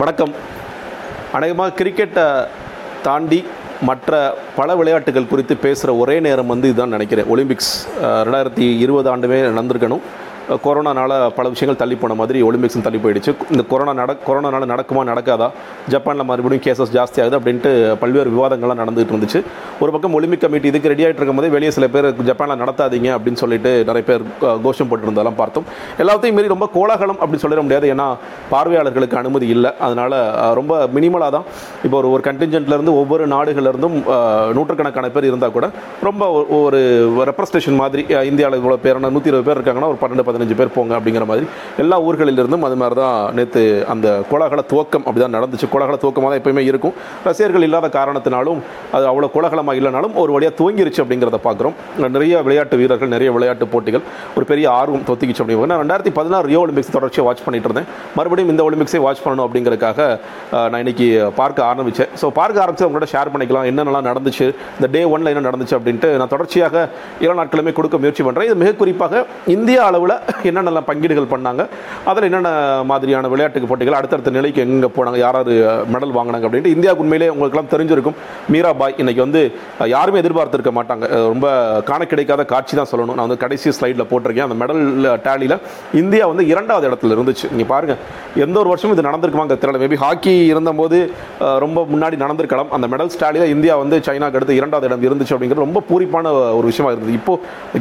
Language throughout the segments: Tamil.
வணக்கம். அநேகமாக கிரிக்கெட்டை தாண்டி மற்ற பல விளையாட்டுகள் குறித்து பேசுகிற ஒரே நேரம் வந்து இதுதான் நினைக்கிறேன். ஒலிம்பிக்ஸ் ரெண்டாயிரத்தி இருபது ஆண்டுமே நடந்திருக்கணும். கொரோனானால பல விஷயங்கள் தள்ளி போன மாதிரி ஒலிம்பிக்ஸும் தள்ளி போயிடுச்சு. இந்த கொரோனா நட கொரோனானால நடக்குமா நடக்காதா? ஜப்பானில் மறுபடியும் கேசஸ் ஜாஸ்தி ஆகுது அப்படின்ட்டு பல்வேறு விவாதங்கள்லாம் நடந்துகிட்டு இருந்துச்சு. ஒரு பக்கம் ஒலிம்பிக் கமிட்டி இதுக்கு ரெடி ஆகிட்டு இருக்கும்போது வெளியே சில பேர் ஜப்பானில் நடத்தாதீங்க அப்படின்னு சொல்லிட்டு நிறைய பேர் கோஷம் போட்டிருந்ததெல்லாம் பார்த்தோம். எல்லாத்தையும் மீறி ரொம்ப கோலாகலம் அப்படின்னு சொல்லிட முடியாது. ஏன்னா பார்வையாளர்களுக்கு அனுமதி இல்லை. அதனால் ரொம்ப மினிமலாக தான். இப்போ ஒரு ஒரு contingentல ஒவ்வொரு நாடுகள்லேருந்தும் நூற்றுக்கணக்கான பேர் இருந்தால் கூட ரொம்ப ஒரு ரெப்ரஸன்டேஷன் மாதிரி இந்தியாவில் இவ்வளோ பேர் நூற்றி இருபது பேர் இருக்காங்கன்னா ஒரு பன்னெண்டு பதினஞ்சு பேர் போங்க அப்படிங்கிற மாதிரி எல்லா ஊர்களிலிருந்தும் அது மாதிரி தான் நேற்று அந்த கோலாகல துவக்கம் அப்படி தான் நடந்துச்சு. கோலாகல துவக்கமாக தான் எப்பயுமே இருக்கும். ரசிகர்கள் இல்லாத காரணத்தினாலும் அது அவ்வளோ கோலாகலமாக இல்லைனாலும் ஒரு வழியாக துவங்கிருச்சு அப்படிங்கிறத பார்க்குறோம். நிறைய விளையாட்டு வீரர்கள் நிறைய விளையாட்டு போட்டிகள் ஒரு பெரிய ஆர்வம் தொத்திக்கிச்சு அப்படிங்க நான் ரெண்டாயிரத்தி பதினாறு ரியோ ஒலிம்பிக்ஸ் தொடர்ச்சியாக வாட்ச் பண்ணிட்டு இருந்தேன். மறுபடியும் இந்த ஒலிம்பிக்ஸே வாட்ச் பண்ணணும் அப்படிங்கிறதுக்காக நான் இன்னைக்கு பார்க்க ஆரம்பித்தேன் ஸோ பார்க்க ஆரம்பித்து உங்களோட ஷேர் பண்ணிக்கலாம். என்னென்னலாம் நடந்துச்சு இந்த டே ஒன்ல என்ன நடந்துச்சு அப்படின்ட்டு நான் தொடர்ச்சியாக ஏழு நாட்களுமே கொடுக்க முயற்சி பண்ணுறேன் இது மிக குறிப்பாக இந்திய அளவில் என்னென்னலாம் பங்கீடுகள் பண்ணாங்க? அதில் என்னென்ன மாதிரியான விளையாட்டுக்கு போட்டிகள்? அடுத்தடுத்த நிலைக்கு எங்கே போனாங்க? யார் யார் மெடல் வாங்கினாங்க அப்படின்ட்டு இந்தியாவுக்கு உண்மையிலே உங்களுக்குலாம் தெரிஞ்சிருக்கும். மீராபாய் இன்னைக்கு வந்து யாருமே எதிர்பார்த்துருக்க மாட்டாங்க. ரொம்ப காண கிடைக்காத காட்சி தான் சொல்லணும். நான் வந்து கடைசி ஸ்லைடில் போட்டிருக்கேன். அந்த மெடல் டேலியில் இந்தியா வந்து இரண்டாவது இடத்துல இருந்துச்சு. நீங்கள் பாருங்கள் எந்த ஒரு வருஷமும் இது நடந்திருக்குமாங்க தெரியல. மேபி ஹாக்கி இருந்தபோது ரொம்ப முன்னாடி நடந்திருக்கலாம். அந்த மெடல் ஸ்டாலியில் இந்தியா வந்து சைனாக்கு அடுத்து இரண்டாவது இடம் இருந்துச்சு அப்படிங்கிறது ரொம்ப பூரிப்பான ஒரு விஷயமா இருந்தது. இப்போ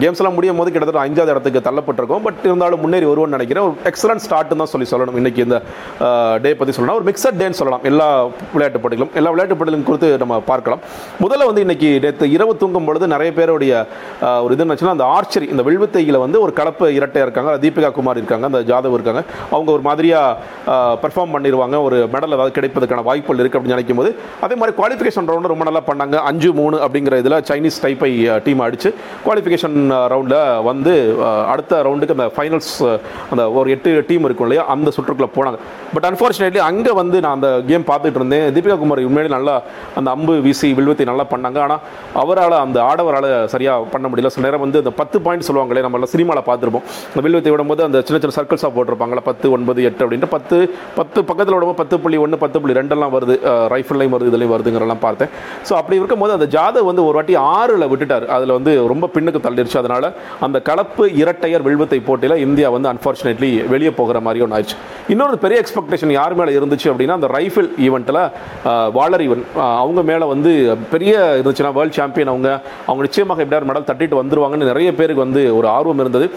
கேம்ஸ் எல்லாம் முடியும் போது கிட்டத்தட்ட அஞ்சாவது இடத்துக்கு தள்ளப்பட்டிருக்கோம். பட் இருந்தாலும் முன்னேறி வருவோம்னு நினைக்கிறேன். ஒரு எக்ஸலன்ட் ஸ்டார்ட் தான் சொல்லி சொல்லணும். இன்றைக்கி இந்த டே பற்றி சொல்லணும் ஒரு மிக்சட் டேன்னு சொல்லலாம். எல்லா விளையாட்டு போட்டிகளும் எல்லா விளையாட்டு போட்டிகளும் குறித்து நம்ம பார்க்கலாம். முதல்ல வந்து இன்றைக்கி நேற்று இரவு தூங்கும் பொழுது நிறைய பேருடைய ஒரு இது என்னச்சுன்னா அந்த ஆர்ச்சரி இந்த வில்வித்தையில் வந்து ஒரு கலப்பு இரட்டையாக இருக்காங்க. தீபிகா குமார் இருக்காங்க அந்த ஜாதவ் இருக்காங்க. அவங்க ஒரு மாதிரியாக பெர்ஃபார்ம் பண்ணிடுவாங்க ஒரு மெடல் ஏதாவது கிடைப்பதற்கான வாய்ப்புகள் இருக்குது அப்படின்னு நினைக்கும் போது அதே மாதிரி குவாலிஃபிகேஷன் ரவுண்டு ரொம்ப நல்லா பண்ணாங்க. அஞ்சு மூணு அப்படிங்கிற இதில் சைனீஸ் டைப்பை டீம் அடித்து குவாலிஃபிகேஷன் ரவுண்டில் வந்து அடுத்த ரவுண்டுக்கு அந்த ஃபைனல்ஸ் அந்த ஒரு எட்டு டீம் இருக்கும் இல்லையா? அந்த சுற்றுக்குள்ளே போனாங்க. பட் அன்ஃபார்ச்சுனேட்லி அங்கே வந்து நான் அந்த கேம் பார்த்துட்டு இருந்தேன். தீபிகா குமார் உண்மையிலே நல்லா அந்த அம்பு வீசி வில்வத்தை நல்லா பண்ணாங்க. ஆனால் அவரால் அந்த ஆடவரால் சரியாக பண்ண முடியல. சில நேரம் வந்து அந்த பத்து பாயிண்ட் சொல்லுவாங்களே நம்மளால் சினிமாவில் பார்த்துருப்போம். அந்த வில்வத்தை விடும்போது அந்த சின்ன சின்ன சர்க்கிள்ஸாக போட்டிருப்பாங்களா பத்து ஒன்பது எட்டு அப்படின்ட்டு பத்து பத்து பக்கத்தில் விடும்போது பத்து புள்ளி ஒன்று பத்து புள்ளி ரெண்டெல்லாம் வருது. ரைஃபிள்லையும் வருது இதுலையும் வருதுங்கிறலாம் பார்த்தேன். ஸோ அப்படி இருக்கும்போது அந்த ஜாதவ் வந்து ஒரு வாட்டி ஆறில் விட்டுட்டார். அதில் வந்து ரொம்ப பின்னுக்கு தள்ளிடுச்சு அதனால் அந்த கலப்பு இரட்டையர் வில்வத்தை போட்டியில் இந்தியா வந்து அன்ஃபார்ச்சுனேட்லி வெளியே போகிற மாதிரி ஒன்று ஆயிடுச்சு. இன்னொரு பெரிய எக்ஸ்பெக்டேஷன் யார் மேலே இருந்துச்சு அப்படின்னா அந்த ரைஃபிள் ஈவெண்ட்டில் வாலர் ஈவன் அவங்க மேலே வந்து பெரிய இருந்துச்சுன்னா வேர்ல்ட் சாம்பியன் அவங்க அவங்க நிச்சயமாக எப்படியார் மெடல் தட்டிட்டு வந்துருவாங்கன்னு நிறைய பேருக்கு வந்து ஒரு ஆர்வம் இருந்தது.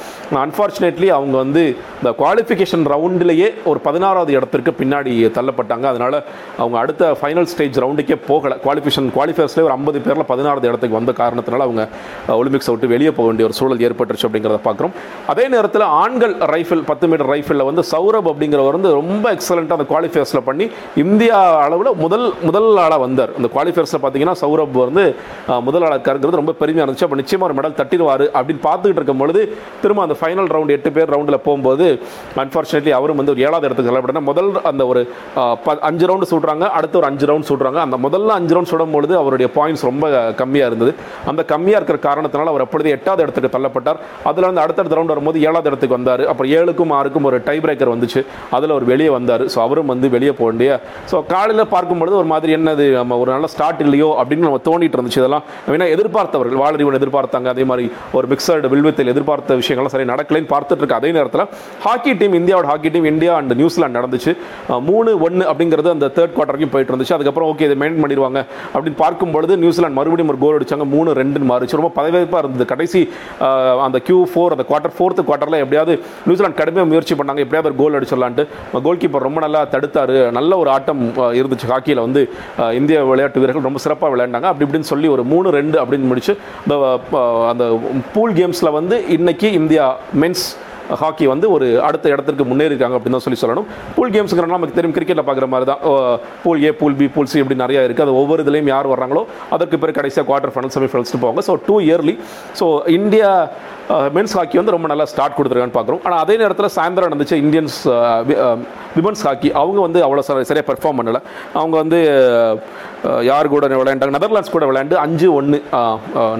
அன்ஃபார்ச்சுனேட்லி அவங்க வந்து இந்த குவாலிஃபிகேஷன் ரவுண்டிலேயே ஒரு பதினாறாவது இடத்திற்கு பின்னாடி தள்ளப்பட்டாங்க. அதனால அவங்க அடுத்த ஃபைனல் ஸ்டேஜ் ரவுண்டுக்கே போகல. குவாலிஃபிகேஷன் குவாலிஃபயர்ஸ்லேயே ஒரு ஐம்பது பேரில் பதினாறாவது இடத்துக்கு வந்த காரணத்தினால அவங்க ஒலிம்பிக்ஸை விட்டு வெளியே போக வேண்டிய ஒரு சூழல் ஏற்பட்டுருச்சு அப்படிங்கிறத பார்க்குறோம். அதே நேரத்தில் ஆண்கள் ரைஃபிள் பத்து மீட்டர் ரைஃபிளில் வந்து சௌரப் அப்படிங்கிறவர் வந்து ரொம்ப எக்ஸலண்ட்டாக அந்த குவாலிஃபயர்ஸில் பண்ணி இந்தியா அளவில் முதல் முதல் ஆளாக வந்தார். இந்த குவாலிஃபயர்ஸில் பார்த்தீங்கன்னா சௌரப் வந்து முதல் ஆளாக இருக்கிறது ரொம்ப பெருமையாக இருந்துச்சு. அப்போ நிச்சயமாக ஒரு மெடல் தட்டிடுவார் அப்படின்னு பார்த்துக்கிட்டு இருக்கும் பொழுது திரும்ப அந்த ஃபைனல் ரவுண்ட் எட்டு பேர் ரவுண்டில் போகும்போது அன்ஃபார்ச்சுனேட்லி அவரும் வந்து ஒரு ஏழாவது இடத்துக்கு தள்ளப்பட்டா முதல் அந்த ஒரு அஞ்சு ரவுண்டு சுடுறாங்க அடுத்து ஒரு அஞ்சு ரவுண்ட் சுடுறாங்க. அந்த முதல்ல அஞ்சு ரவுண்ட் சுடும் பொழுது அவருடைய பாயிண்ட்ஸ் ரொம்ப கம்மியாக இருந்தது. அந்த கம்மியாக இருக்கிற காரணத்தினால அவர் அப்பொழுது எட்டாவது இடத்துக்கு தள்ளப்பட்டார். அதில் வந்து அடுத்தடுத்த ரவுண்ட் வரும்போது ஏழாவது இடத்துக்கு வந்தார். அப்புறம் ஏழுக்கும் ஆறுக்கும் ஒரு டை பிரேக்கர் வந்துச்சு. அதில் அவர் வெளியே வந்தார். ஸோ அவரும் வந்து வெளியே போக வேண்டிய ஸோ காலையில் பார்க்கும்பொழுது ஒரு மாதிரி என்னது நம்ம ஒரு நல்ல ஸ்டார்ட் இல்லையோ அப்படின்னு நம்ம தோண்டிட்டு இருந்துச்சு இதெல்லாம். ஏன்னா எதிர்பார்த்தவர்கள் வாலறிவன் எதிர்பார்த்தாங்க. அதே மாதிரி ஒரு மிக்சர்டு வில்வித்தில் எதிர்பார்த்த விஷயங்கள்லாம் சரி நடக்கலைன்னு பார்த்துட்டு இருக்க அதே நேரத்தில் ஹாக்கி டீம் இந்தியாவோட hockey team India and New Zealand நடந்துச்சு. மூணு ஒன்று அப்படிங்கிறது அந்த தேர்ட் குவார்ட்டர் வரைக்கும் போயிட்டு இருந்துச்சு. அதுக்கப்புறம் ஓகே இதை மெயின் பண்ணிடுவாங்க அப்படின்னு பார்க்கும்பொழுது நியூசிலாந்து மறுபடியும் ஒரு கோல் அடிச்சாங்க. மூணு ரெண்டுன்னு மாறிச்சு. ரொம்ப பதவியேற்பாக இருந்தது. கடைசி அந்த கியூ ஃபோர் அந்த குவார்ட்டர் ஃபோர்த்து குவார்ட்டரில் எப்படியாவது நியூசிலாந்து கடுமையாக முயற்சி பண்ணாங்க எப்படியாவது ஒரு கோல் அடிச்சிடலான்ட்டு. கோல் கீப்பர் ரொம்ப நல்லா தடுத்தார். நல்ல ஒரு ஆட்டம் இருந்துச்சு. ஹாக்கியில் வந்து இந்திய விளையாட்டு வீரர்கள் ரொம்ப சிறப்பாக விளையாண்டாங்க. அப்படி இப்படின்னு சொல்லி ஒரு மூணு ரெண்டு அப்படின்னு முடிச்சு இந்த அந்த பூல் கேம்ஸில் வந்து இன்னைக்கு இந்தியா மென்ஸ் ஹாக்கி வந்து ஒரு அடுத்த இடத்திற்கு முன்னேறிருக்காங்க அப்படின்னு தான் சொல்லி சொல்லணும். பூல் கேம்ஸுங்கிறனால நமக்கு தெரியும் கிரிக்கெட்டில் பார்க்குற மாதிரி தான் pool A pool B pool C இப்படி நிறையா இருக்குது அது ஒவ்வொரு இதுலேயும் யார் வர்றாங்களோ அதற்கு பிறகு கடைசியாக குவார்டர் ஃபைனல் செமி ஃபைனல்ஸ்ட்டு போவாங்க. So too early so India men's hockey வந்து ரொம்ப நல்லா ஸ்டார்ட் கொடுத்துருக்கான்னு பார்க்குறோம். ஆனால் அதே நேரத்தில் சாயந்தரம் நடந்துச்சு இந்தியன்ஸ் விமன்ஸ் ஹாக்கி அவங்க வந்து அவ்வளோ சரியாக பெர்ஃபார்ம் பண்ணலை. அவங்க வந்து யார் கூட விளையாண்டாங்க? நெதர்லாண்ட்ஸ் கூட விளையாண்டு அஞ்சு ஒன்று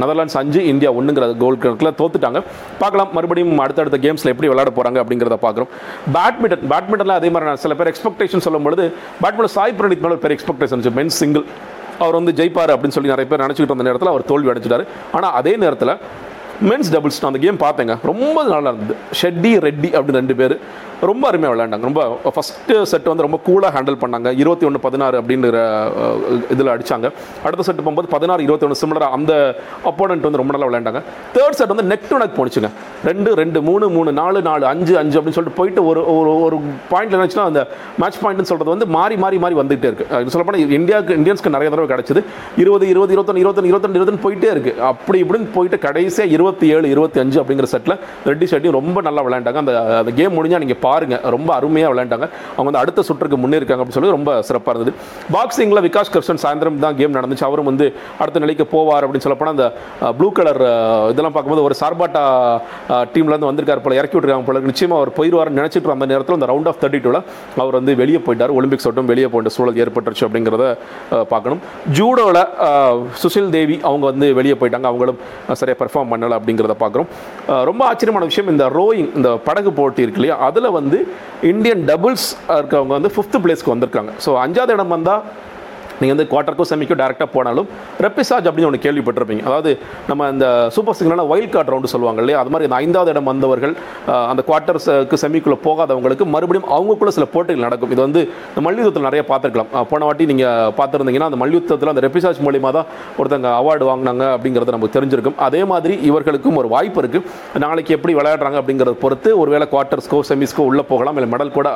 நெதர்லாண்ட்ஸ் அஞ்சு இந்தியா ஒன்றுங்கிற கோல் கணக்கில் தோத்துட்டாங்க. பார்க்கலாம் மறுபடியும் அடுத்தடுத்த கேம்ஸில் எப்படி விளையாட போகிறாங்க அப்படிங்கிறத பார்க்குறோம். பேட்மிண்டன் பேட்மிண்டனில் அதே மாதிரி நான் சில பேர் எக்ஸ்பெக்டேஷன் சொல்லும் பொழுது பேட்மிண்டன் சாய் பிரணீத் மேலே பேர் எக்ஸ்பெக்டேஷன் இருந்துச்சு. மென்ஸ் சிங்கிள் அவர் வந்து ஜெயிப்பார் அப்படின்னு சொல்லி நிறைய பேர் நினச்சிக்கிட்டு வந்த நேரத்தில் அவர் தோல்வி அடைஞ்சிட்டார். ஆனால் அதே நேரத்தில் மென்ஸ் டபுள்ஸ் நான் அந்த கேம் பார்த்தேங்க. ரொம்ப நல்லா இருந்தது. ஷெட்டி ரெட்டி அப்படின்னு ரெண்டு பேர். ரொம்ப அருமையாக விளையாண்டாங்க. ரொம்ப ஃபஸ்ட்டு செட் வந்து ரொம்ப கூலாக ஹேண்டில் பண்ணாங்க. இருபத்தி ஒன்று பதினாறு அப்படின்ற இதில் அடிச்சாங்க. அடுத்த செட் போகும்போது பதினாறு இருபத்தி ஒன்று சிமிலராக அந்த அப்போனண்ட் வந்து ரொம்ப நல்லா விளையாண்டாங்க. தேர்ட் செட் வந்து நெக் டு நெக் போணுச்சுங்க. ரெண்டு ரெண்டு மூணு மூணு நாலு நாலு அஞ்சு அஞ்சு அப்படின்னு சொல்லிட்டு போயிட்டு ஒரு ஒரு ஒரு பாயிண்ட்ல நினச்சுன்னா அந்த மேட்ச் பாயிண்ட்னு சொல்கிறது வந்து மாறி மாறி மாறி வந்துகிட்டே இருக்குது சொல்லப்போனால் இந்தியாவுக்கு இந்தியன்ஸ்க்கு நிறைய தடவை கிடச்சிது. இருபது இருபது இருபத்தொன்று இருபத்தொன்று இருபத்தொன்று இருபத்தொன்று போயிட்டே இருக்கு. அப்படி இப்படின்னு போயிட்டு கடைசியாக இருபத்தி ஏழு இருபத்தி அஞ்சு அப்படிங்கிற செட்டில் ரெட்டி செட்டியும் ரொம்ப நல்லா விளையாண்டாங்க. அந்த அந்த கேம் முடிஞ்சால் நீங்கள் பாருங்க ரொம்ப அருமையாக விளையாண்டாங்க. அவங்க வந்து அடுத்த சுற்றுக்கு முன்னேறிருக்காங்க அப்படின்னு சொல்லி ரொம்ப சிறப்பாக இருந்தது. பாக்ஸிங்கில் விகாஷ் கிருஷ்ணன் சாயந்தரம் தான் கேம் நடந்துச்சு. அவரும் வந்து அடுத்த நிலைக்கு போவார் அப்படின்னு சொல்லப்போனால் அந்த ப்ளூ கலர் இதெல்லாம் பார்க்கும்போது ஒரு சார்பாட்டா டீம்லேருந்து வந்திருக்கார் போல இறக்கி விட்டுருக்காங்க போல நிச்சயமாக நிச்சயமா அவர் போயிடுவார்னு நினச்சிட்டு அந்த நேரத்தில் அந்த ரவுண்ட் ஆஃப் தேர்ட்டி டூவில் அவர் வந்து வெளியே போயிட்டார். ஒலிம்பிக்ஸ் மட்டும் வெளியே போன்ற சூழல் ஏற்பட்டுருச்சு அப்படிங்கிறத பார்க்கணும். ஜூடோவில் சுஷில் தேவி அவங்க வந்து வெளியே போயிட்டாங்க. அவங்களும் சரியாக பெர்ஃபார்ம் பண்ணலை அப்படிங்கிறத பார்க்குறோம். ரொம்ப ஆச்சரியமான விஷயம் இந்த ரோயிங் இந்த படகு போட்டி இருக்கு இல்லையா? அதில் வந்து இந்தியன் டபுள்ஸ் இருக்கவங்க வந்து ஃபிஃப்த் பிளேஸ்க்கு வந்திருக்காங்க. ஸோ அஞ்சாவது இடம் வந்தால் நீங்கள் வந்து குவார்ட்டருக்கோ செமிக்கோ டேரெக்டாக போனாலும் ரெப்பிசாஜ் அப்படின்னு ஒன்று கேள்விப்பட்டிருப்பீங்க. அதாவது நம்ம இந்த சூப்பர் சிங்கரான வைல்ட் கார்டு ரவுண்டு சொல்லுவாங்க இல்லையா? அது மாதிரி இந்த ஐந்தாவது இடம் வந்தவர்கள் அந்த குவார்ட்டர்ஸுக்கு செமிக்குள்ளே போகாதவங்களுக்கு மறுபடியும் அவங்களுக்குள்ள சில போட்டிகள் நடக்கும். இது வந்து இந்த மல்யுத்தத்தில் நிறைய பார்த்துருக்கலாம். போன வாட்டி நீங்கள் பார்த்துருந்தீங்கன்னா அந்த மல்யுத்தத்தில் அந்த ரெப்பிசாஜ் மூலியமாக தான் ஒருத்தங்க அவார்டு வாங்கினாங்க அப்படிங்கிறது நமக்கு தெரிஞ்சிருக்கும். அதே மாதிரி இவர்களுக்கும் ஒரு வாய்ப்பு இருக்குது நாளைக்கு எப்படி விளையாடுறாங்க அப்படிங்கிறத பொறுத்து ஒருவேளை குவார்ட்டர்ஸ்க்கோ செமிஸ்க்கோ உள்ளே போகலாம் இல்லை மெடல் கூட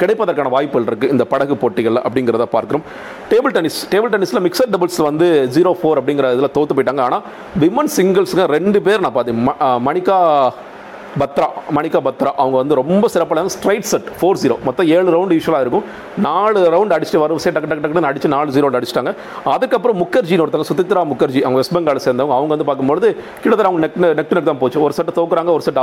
கிடைப்பதற்கான வாய்ப்புகள் இருக்குது இந்த படகு போட்டிகள் அப்படிங்கிறத பார்க்குறோம். டேபிள் டென்னிஸ் டேபிள் டென்னிஸில் மிக்சர் டபுள்ஸ் வந்து ஜீரோ ஃபோர் அப்படிங்கிற இதில் தோற்று போயிட்டாங்க. ஆனால் விமன் சிங்கிள்ஸுங்க ரெண்டு பேர் நான் பார்த்தேன். ம- மணிகா பத்ரா மணிகா பத்ரா. அவங்க வந்து ரொம்ப சிறப்பாக ஸ்ட்ரைட் செட் ஃபோர் ஜீரோ மொத்தம் ஏழு ரவுண்டு யூஸ்வலாக இருக்கும். நாலு ரவுண்டு அடிச்சுட்டு வரும். டக்கு டக்கு டக்குன்னு அடிச்சு நாலு ஜீரோ அடிச்சிட்டாங்க. அதுக்கப்புறம் முகர்ஜின்னு ஒருத்தவங்க சுத்தித்ரா முகர்ஜி அவங்க வெஸ்ட் பெங்கால் சேர்ந்தவங்க. அவங்க வந்து பார்க்கும்போது கிட்டத்தட்ட அவங்க நெக் நெக் நெக் தான் போச்சு. ஒரு செட்டு தோக்குறாங்க ஒரு செட்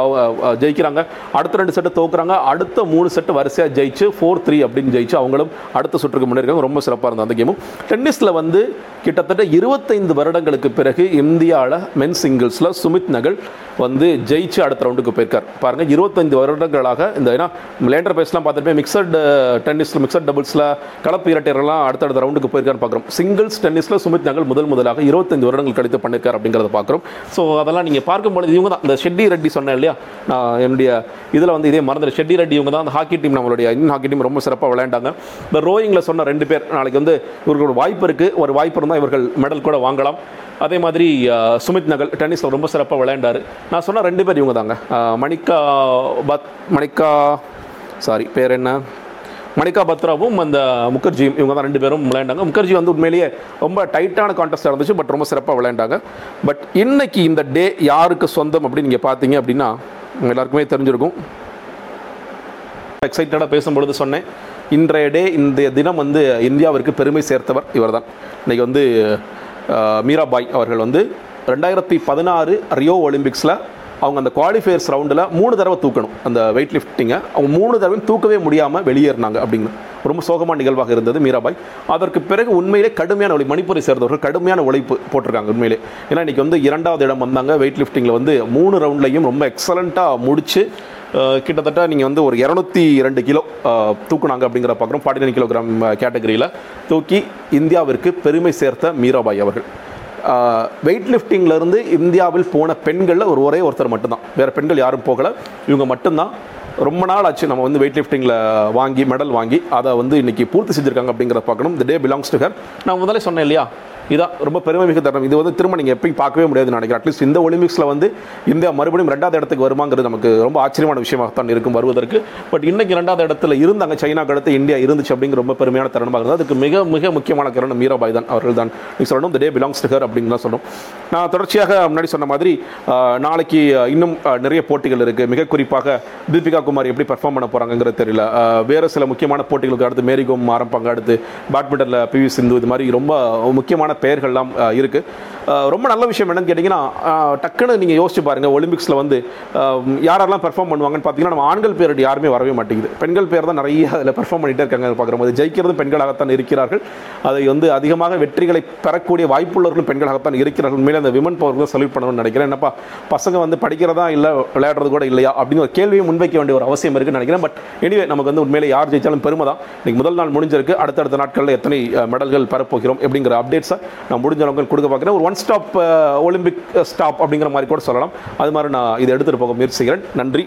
ஜெயிக்கிறாங்க. அடுத்த ரெண்டு செட்டு தோக்குறாங்க. அடுத்த மூணு செட்டு வரிசையாக ஜெயிச்சு ஃபோர் த்ரீ அப்படின்னு ஜெயிச்சு அவங்களும் அடுத்த சுற்றுக்கு முன்னேறிருக்காங்க ரொம்ப சிறப்பாக இருந்தது அந்த கேமும் டென்னிஸில் வந்து கிட்டத்தட்ட இருபத்தைந்து வருடங்களுக்கு பிறகு இந்தியாவில் மென் சிங்கிள்ஸில் சுமித் நகல் வந்து ஜெயிச்சு அடுத்த ரவுண்டுக்கு போயிருக்கார். பாருங்க இருபத்தைந்து வருடங்களாக இந்த ஏன்னா லேண்டர் பேஸ்லாம் பார்த்துட்டு மிக்சட் டென்னிஸில் மிக்சட் டபுள்ஸில் கலப்பு இரட்டையர்லாம் அடுத்தடுத்த ரவுண்டுக்கு போயிருக்கான்னு பார்க்குறோம். சிங்கிள்ஸ் டென்னிஸில் சுமித் நகல் முதல் முதலாக இருபத்தைந்து வருடங்கள் கழித்து பண்ணியிருக்கார் அப்படிங்கிறத பார்க்குறோம். ஸோ அதெல்லாம் நீங்கள் பார்க்கும்பொழுது இவங்க தான் இந்த ஷெட்டி ரெட்டி சொன்னேன் இல்லையா? நான் என்னுடைய இதில் வந்து இதே மறந்துடு ஷெட்டி ரெட்டி இவங்க தான் அந்த ஹாக்கி டீம் நம்மளுடைய இந்தியன் ஹாக்கி டீம் ரொம்ப சிறப்பாக விளையாண்டாங்க. இந்த ரோயிங்கில் சொன்ன ரெண்டு பேர் நாளைக்கு வந்து இவர்களோட வாய்ப்பு இருக்குது ஒரு வாய்ப்பு இருந்தால் இவர்கள் மெடல் கூட வாங்கலாம். அதே மாதிரி சுமித் நகல் டென்னிஸில் ரொம்ப சிறப்பாக விளையாண்டாரு. நான் சொன்ன ரெண்டு பேர் இவங்க தாங்க. மணிக்கா பத் மணிக்கா சாரி பேர் என்ன மணிகா பத்ராவும் அந்த முகர்ஜியும் இவங்க தான் ரெண்டு பேரும் விளையாண்டாங்க. முகர்ஜி வந்து உண்மையிலேயே ரொம்ப டைட்டான கான்டெஸ்ட்டாக இருந்துச்சு பட் ரொம்ப சிறப்பாக விளையாண்டாங்க. பட் இன்னைக்கு இந்த டே யாருக்கு சொந்தம் அப்படின்னு நீங்கள் பார்த்தீங்க அப்படின்னா எல்லாருக்குமே தெரிஞ்சிருக்கும். எக்ஸைட்டடாக பேசும்பொழுது சொன்னேன். இன்றைய டே இந்த தினம் வந்து இந்தியாவிற்கு பெருமை சேர்த்தவர் இவர்தான். இன்றைக்கி வந்து மீராபாய் அவர்கள் வந்து ரெண்டாயிரத்தி பதினாறு ரியோ ஒலிம்பிக்ஸில் அவங்க அந்த குவாலிஃபயர்ஸ் ரவுண்டில் மூணு தடவை தூக்கணும். அந்த வெயிட் லிஃப்டிங்கை அவங்க மூணு தடவையும் தூக்கவே முடியாமல் வெளியேறினாங்க அப்படின்னு ரொம்ப சோகமான நிகழ்வாக இருந்தது மீராபாய். அதற்கு பிறகு உண்மையிலே கடுமையான உழைப்பு மணிப்பூரை சேர்ந்தவர்கள் கடுமையான உழைப்பு போட்டிருக்காங்க உண்மையிலே. ஏன்னா இன்னைக்கு வந்து இரண்டாவது இடம் வந்தாங்க. வெயிட் லிஃப்டிங்கில் வந்து மூணு ரவுண்ட்லையும் ரொம்ப எக்ஸலண்ட்டாக முடித்து கிட்டத்தட்ட நீங்கள் வந்து ஒரு இரநூத்தி ரெண்டு கிலோ தூக்குனாங்க அப்படிங்கிற பார்க்குறோம். ஃபார்ட்டி நைன் கிலோகிராம் கேட்டகரியில் தூக்கி இந்தியாவிற்கு பெருமை சேர்த்த மீராபாய் அவர்கள். வெயிட் இருந்து இந்தியாவில் போன பெண்களில் ஒரு ஒரே ஒருத்தர் மட்டும்தான். வேறு பெண்கள் யாரும் போகலை. இவங்க மட்டும்தான். ரொம்ப நாள் ஆச்சு நம்ம வந்து வெயிட் லிஃப்டிங்கில் வாங்கி மெடல் வாங்கி அதை வந்து இன்னைக்கு பூர்த்தி செஞ்சுருக்காங்க அப்படிங்கிறத பார்க்கணும். The day belongs to her நான் முதல்ல சொன்னேன் இல்லையா? இதான் ரொம்ப பெருமை மிகு தருணம். இது வந்து திரும்ப நீங்கள் எப்பயும் பார்க்கவே முடியாதுன்னு நினைக்கிறேன். அட்லீஸ்ட் இந்த ஒலிம்பிக்ஸில் வந்து இந்தியா மறுபடியும் ரெண்டாவது இடத்துக்கு வருமாங்கிறது நமக்கு ரொம்ப ஆச்சரியமான விஷயமாகத்தான் இருக்கும் வருவதற்கு. பட் இன்னைக்கு ரெண்டாவது இடத்துல இருந்தாங்க. சைனாக்கு அடுத்து இந்தியா இருந்துச்சு அப்படிங்கிற ரொம்ப பெருமையான தருணமாக இருந்தது. அதுக்கு மிக மிக முக்கியமான காரணம் மீராபாய் தான். அவர்கள் தான். நீ சொல்லணும் இந்த டே பிலாங்ஸ் டு ஹர் அப்படின்னு தான் சொல்லணும். நான் தொடர்ச்சியாக முன்னாடி சொன்ன மாதிரி நாளைக்கு இன்னும் நிறைய போட்டிகள் இருக்குது மிக குறிப்பாக தீபிகா குமார் எப்படி பர்ஃபார்ம் பண்ண போகிறாங்கிறது தெரியல. வேறு சில முக்கியமான போட்டிகளுக்கு அடுத்து மேரிகோம் ஆரம்பிப்பாங்க. அடுத்து பேட்மிண்டனில் பிவி சிந்து இது மாதிரி ரொம்ப முக்கியமான பெயர்கள்லாம் இருக்குது ரொம்ப நல்ல விஷயம் என்னன்னு கேட்டிங்கன்னா டக்குன்னு நீங்கள் யோசிச்சு பாருங்கள் ஒலிம்பிக்ஸில் வந்து யாரெல்லாம் பெர்ஃபார்ம் பண்ணுவாங்கன்னு பார்த்தீங்கன்னா நம்ம ஆண்கள் பேர் யாருமே வரவே மாட்டேங்குது. பெண்கள் பேர் தான் நிறைய அதில் பெர்ஃபார்ம் பண்ணிகிட்டே இருக்காங்க பார்க்குறபோது ஜெயிக்கிறது பெண்களாகத்தான் இருக்கிறார்கள். அதை வந்து அதிகமாக வெற்றிகளை பெறக்கூடிய வாய்ப்புள்ளவர்களும் பெண்களாகத்தான் இருக்கிறார்கள். மேலே அந்த விமன் பவர் தான் சல்யூட் பண்ணணும்னு நினைக்கிறேன். என்னப்பா பசங்க வந்து படிக்கிறதா இல்லை விளையாடுறது கூட இல்லையா அப்படின்னு ஒரு கேள்வியை முன்வைக்க வேண்டிய ஒரு அவசியம் இருக்குன்னு நினைக்கிறேன். பட் எனிவே நமக்கு வந்து உண்மையிலே யார் ஜெயிச்சாலும் பெருமை தான் இன்றைக்கி முதல் நாள் முடிஞ்சிருக்கு. அடுத்தடுத்த நாட்களில் எத்தனை மெடல்கள் பெறப்போகிறோம் அப்படிங்கிற அப்டேட்ஸை நான் முடிஞ்ச அளவுக்கு கொடுக்க பார்க்குறேன். ஒரு ஒன் ஸ்டாப் ஒலிம்பிக் ஸ்டாப் அப்படிங்கிற மாதிரி கூட சொல்லலாம். அது மாதிரி நான் இதை எடுத்துகிட்டு போக முயற்சி செய்கிறேன். நன்றி.